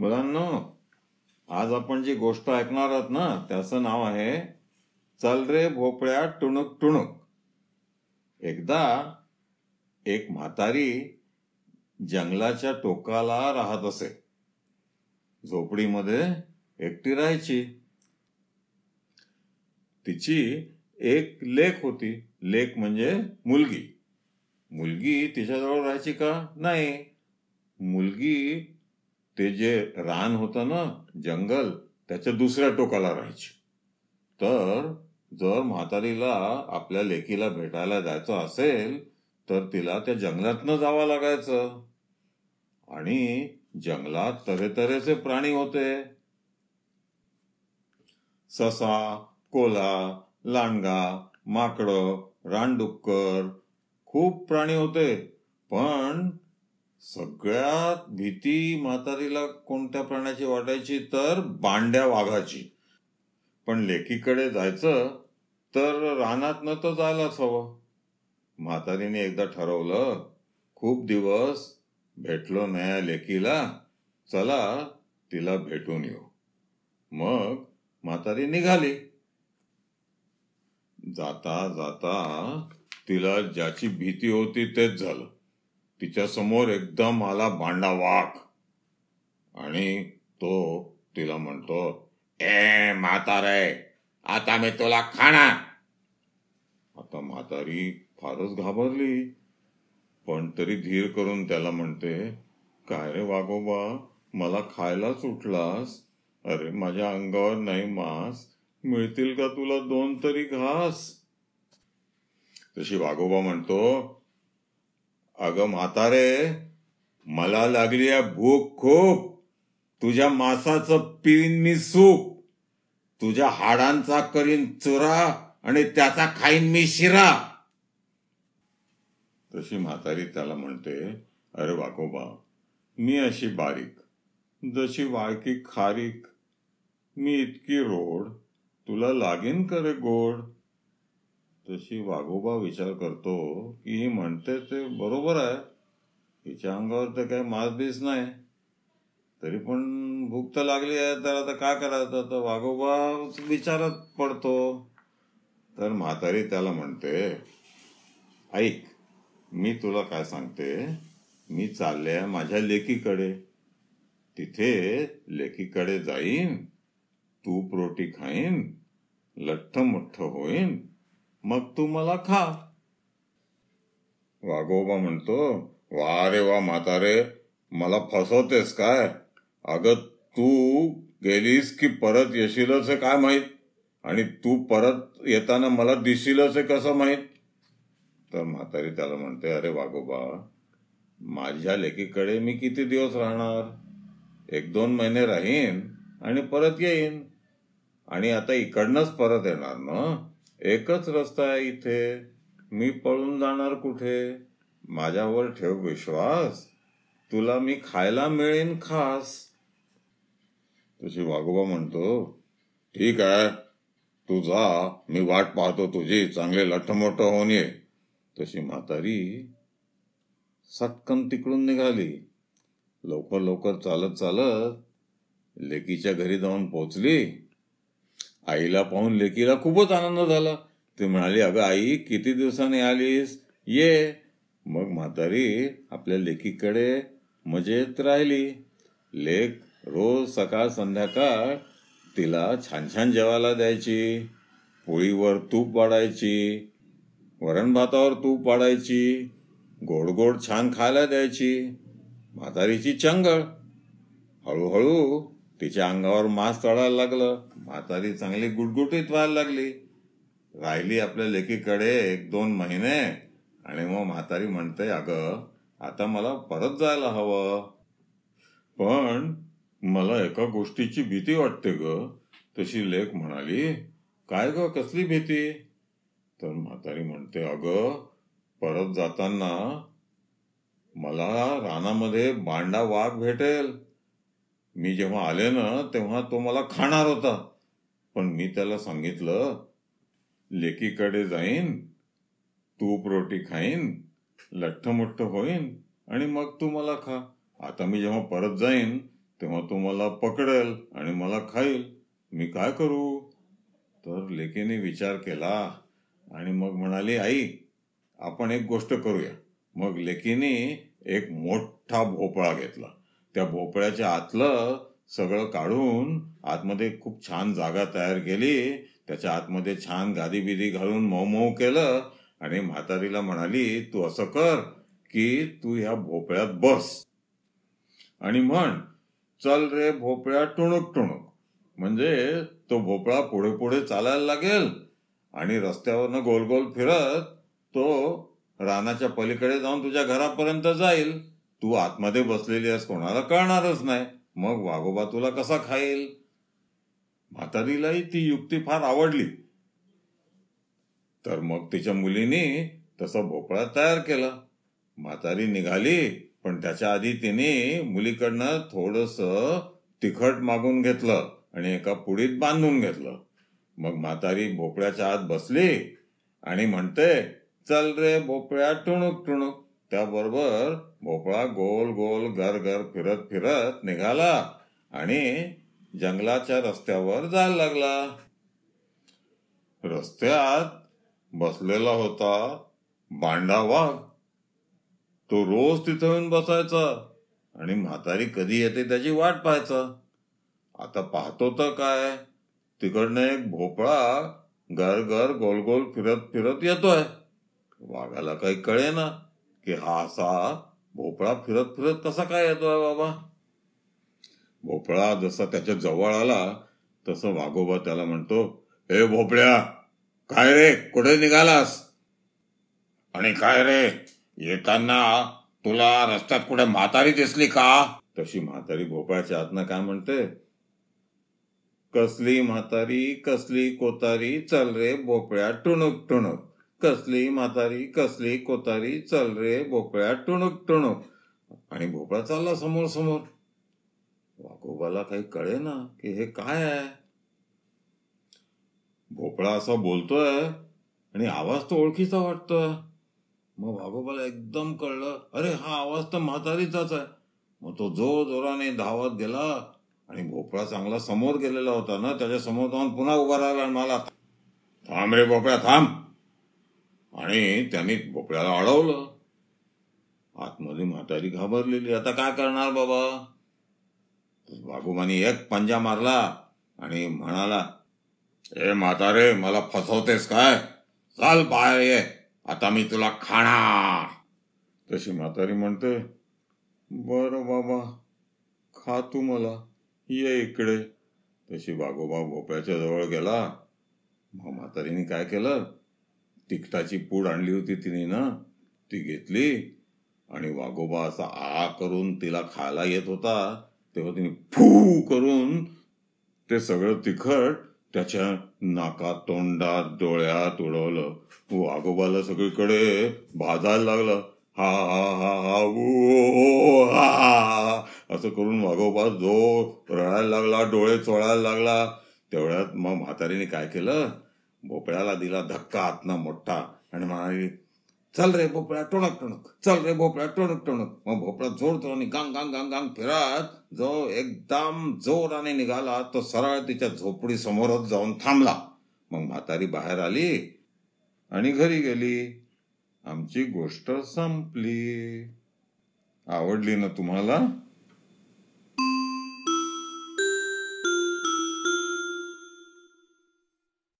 मुलांनो आज आपण जी गोष्ट ऐकणार आहोत ना त्याचं नाव आहे चल रे भोपळ्या टुणूक टुणूक. एकदा एक म्हातारी जंगलाच्या टोकाला राहत असे. झोपडीमध्ये एकटी राहायची. तिची एक लेक होती. लेक म्हणजे मुलगी. मुलगी तिच्याजवळ राहायची का? नाही. मुलगी ते जे रान होतं ना जंगल त्याच्या दुसऱ्या टोकाला राहायची. तर जर म्हातारीला आपल्या लेकीला भेटायला जायचं असेल तर तिला त्या जंगलातनं जावं लागायचं. आणि जंगलात तऱ्हेतऱ्हेचे प्राणी होते. ससा कोला लांडगा माकडं रानडुक्कर खूप प्राणी होते. पण सगळ्यात भीती म्हातारीला कोणत्या प्राण्याची वाटायची? तर बांड्या वाघाची. पण लेकीकडे जायचं तर रानात न तर जायलाच हवं. म्हातारीने एकदा ठरवलं खूप दिवस भेटलो नाही लेकीला चला तिला भेटून येऊ. मग म्हातारी निघाली. जाता जाता तिला ज्याची भीती होती तेच झालं. तिच्या समोर एकदम आला भांडा वाघ आणि तो तिला म्हणतो ए म्हातारे आता मी तुला खाणार. आता म्हातारी फारच घाबरली. पण तरी धीर करून त्याला म्हणते काय रे वाघोबा मला खायला सुटलास अरे माझ्या अंगावर नाही मांस. मिळतील का तुला दोन तरी घास? तशी वाघोबा म्हणतो अगं म्हातारे मला लागली आहे भूक खूप. तुझ्या मासाचं पिन मी सूप. तुझ्या हाडांचा करीन चुरा आणि त्याचा खाईन मी शिरा. तशी म्हातारी त्याला म्हणते अरे वाकोबा मी अशी बारीक जशी वाळकी खारीक. मी इतकी रोड तुला लागेन करे गोड? तशी वाघोबा विचार करतो की ही म्हणते ते बरोबर आहे. हिच्या अंगावर तर काही मासबीस नाही. तरी पण भूक तर लागली आहे तर आता काय करायचं? तर वाघोबा विचारत पडतो. तर म्हातारी त्याला म्हणते ऐक मी तुला काय सांगते? मी चालले माझ्या लेकीकडे. तिथे लेकीकडे जाईन तूप रोटी खाईन लठ्ठ मोठ्ठ होईन मग तू मला खा. वाघोबा म्हणतो वा रे वा म्हातारे मला फसवतेस काय? अगं तू गेलीस की परत येशीलच काय माहीत? आणि तू परत येताना मला दिशीलच कसं माहीत? तर म्हातारी त्याला म्हणते अरे वाघोबा माझ्या लेकीकडे मी किती दिवस राहणार? एक दोन महिने राहीन आणि परत येईन. आणि आता इकडनंच परत येणार ना? एकच रस्ता आहे इथे. मी पळून जाणार कुठे? माझ्यावर ठेव विश्वास. तुला मी खायला मिळेन खास. तुझी वाघोबा म्हणतो ठीक आहे तू जा मी वाट पाहतो तुझी चांगले लठमोठ होऊन ये. तशी म्हातारी सटकन तिकडून निघाली. लवकर लवकर चालत चालत लेकीच्या घरी जाऊन पोचली आईला पाहून लेकीला खूपच आनंद झाला. ती म्हणाली अगं आई किती दिवसांनी आलीस? ये. मग म्हातारी आपल्या लेकीकडे मजेत राहिली. लेक रोज सकाळ संध्याकाळ तिला छान छान जेवायला द्यायची. पोळीवर तूप वाढायची. वरण भातावर तूप वाढायची. गोड गोड छान खायला द्यायची. म्हातारीची चंगळ. हळूहळू तिच्या अंगावर मांस चढायला लागलं. म्हातारी चांगली गुटगुटीत व्हायला लागली. राहिली आपल्या लेकीकडे एक दोन महिने आणि मग म्हातारी म्हणते अगं आता मला परत जायला हवं. पण मला एका गोष्टीची भीती वाटते ग. तशी लेख म्हणाली काय ग कसली भीती? तर म्हातारी म्हणते अगं परत जाताना मला रानामध्ये बांडा वाघ भेटेल. मी जेव्हा आले ना तेव्हा तो मला खाणार होता. पण मी त्याला सांगितलं लेकीकडे जाईन तूप रोटी खाईन लठ्ठमोठ्ठ होईन आणि मग तू मला खा. आता मी जेव्हा परत जाईन तेव्हा तो मला पकडेल आणि मला खाईल. मी काय करू? तर लेकीने विचार केला आणि मग म्हणाली आई आपण एक गोष्ट करूया. मग लेकीने एक मोठा भोपळा घेतला. त्या भोपळ्याच्या आतलं सगळं काढून आतमध्ये खूप छान जागा तयार केली. त्याच्या आतमध्ये छान गादी बिदी घालून मऊ मऊ केलं आणि म्हातारीला म्हणाली तू असं कर की तू ह्या भोपळ्यात बस. आणि म्हण चल रे भोपळ्या टुणूक टुणूक. म्हणजे तो भोपळा पुढे पुढे चालायला लागेल आणि रस्त्यावरनं गोल गोल फिरत तो रानाच्या पलीकडे जाऊन तुझ्या घरापर्यंत जाईल. तू आतमध्ये बसलेली आहेस कोणाला कळणारच नाही. मग वाघोबा तुला कसा खाईल? म्हातारीलाही ती युक्ती फार आवडली. तर मग तिच्या मुलीने तसा भोपळा तयार केला. म्हातारी निघाली पण त्याच्या आधी तिने मुलीकडनं थोडस तिखट मागून घेतलं आणि एका पुडीत बांधून घेतलं. मग म्हातारी भोपळ्याच्या आत बसली आणि म्हणते चल रे भोपळ्या टुणूक टुणूक. त्याबरोबर भोपळा गोल गोल घर घर फिरत फिरत निघाला आणि जंगलाच्या रस्त्यावर जायला लागला. रस्त्यात बसलेला होता बांडा वाघ. तो रोज तिथं येऊन बसायचा आणि म्हातारी कधी येते त्याची वाट पाहायचा. आता पाहतो तर काय तिकडनं एक भोपळा घर घर गोल गोल फिरत फिरत येतोय. वाघाला काही कळे ना की हा असा भोपळा फिरत फिरत कसा काय येतोय बाबा? भोपळा जसा त्याच्याजवळ आला तसं वाघोबा त्याला म्हणतो हे भोपळ्या काय रे? कुठे निघालास? आणि काय रे? येताना तुला रस्त्यात कुठे म्हातारी दिसली का? तशी म्हातारी भोपळ्याच्या आतनं काय म्हणते कसली म्हातारी कसली कोतारी चल रे भोपळ्या टुणूक टुणूक. कसली म्हातारी कसली कोतारी चल रे भोपळ्या टुणूक टुणूक. आणि भोपळा चालला समोर समोर. वाघोबाला काही कळे ना की हे काय आहे? भोपळा असा बोलतोय आणि आवाज तो ओळखीचा वाटतोय. मग वाघोबाला एकदम कळलं अरे हा आवाज तर म्हातारीचाच आहे. मग तो जोर जोराने धावत गेला आणि भोपळा चांगला समोर गेलेला होता ना त्याच्यासमोर जाऊन पुन्हा उभा राहिला आणि मला थांब रे भोपळ्या थांब. आणि त्यांनी भोपळ्याला अडवलं. आतमध्ये म्हातारी घाबरलेली. आता काय करणार बाबा? बाबूमानी एक पंजा मारला आणि म्हणाला ए म्हातारे मला फसवतेस काय? चाल बाहेर ये. आता मी तुला खाणार. तशी म्हातारी म्हणते बर बाबा खा तू मला. ये इकडे. तशी बागोबा भोपळ्याच्या जवळ गेला. मग म्हातारीने काय केलं? तिखटाची पूड आणली होती तिने ना ती घेतली आणि वाघोबा असा आ करून तिला खायला येत होता. तेव्हा तिने फू करून ते सगळं तिखट त्याच्या नाकात तोंडात डोळ्यात उडवलं. वाघोबाला सगळीकडे भाजायला लागलं. हा हा हा हा ओ हा असं करून वाघोबा जो रडायला लागला डोळे चोळायला लागला तेवढ्यात मग म्हातारीने काय केलं? भोपळ्याला दिला धक्का आतनं मोठा आणि म्हणाली चल रे भोपळ्या टोणक टोणक चल रे भोपळ्या टोणक टोणक. मग भोपळा जोर जोराने गांग गांग गांग गांग फिरत जो एकदम जोराने निघाला तो सरळ तिच्या झोपडी समोरच जाऊन थांबला. मग म्हातारी बाहेर आली आणि घरी गेली. आमची गोष्ट संपली. आवडली ना तुम्हाला?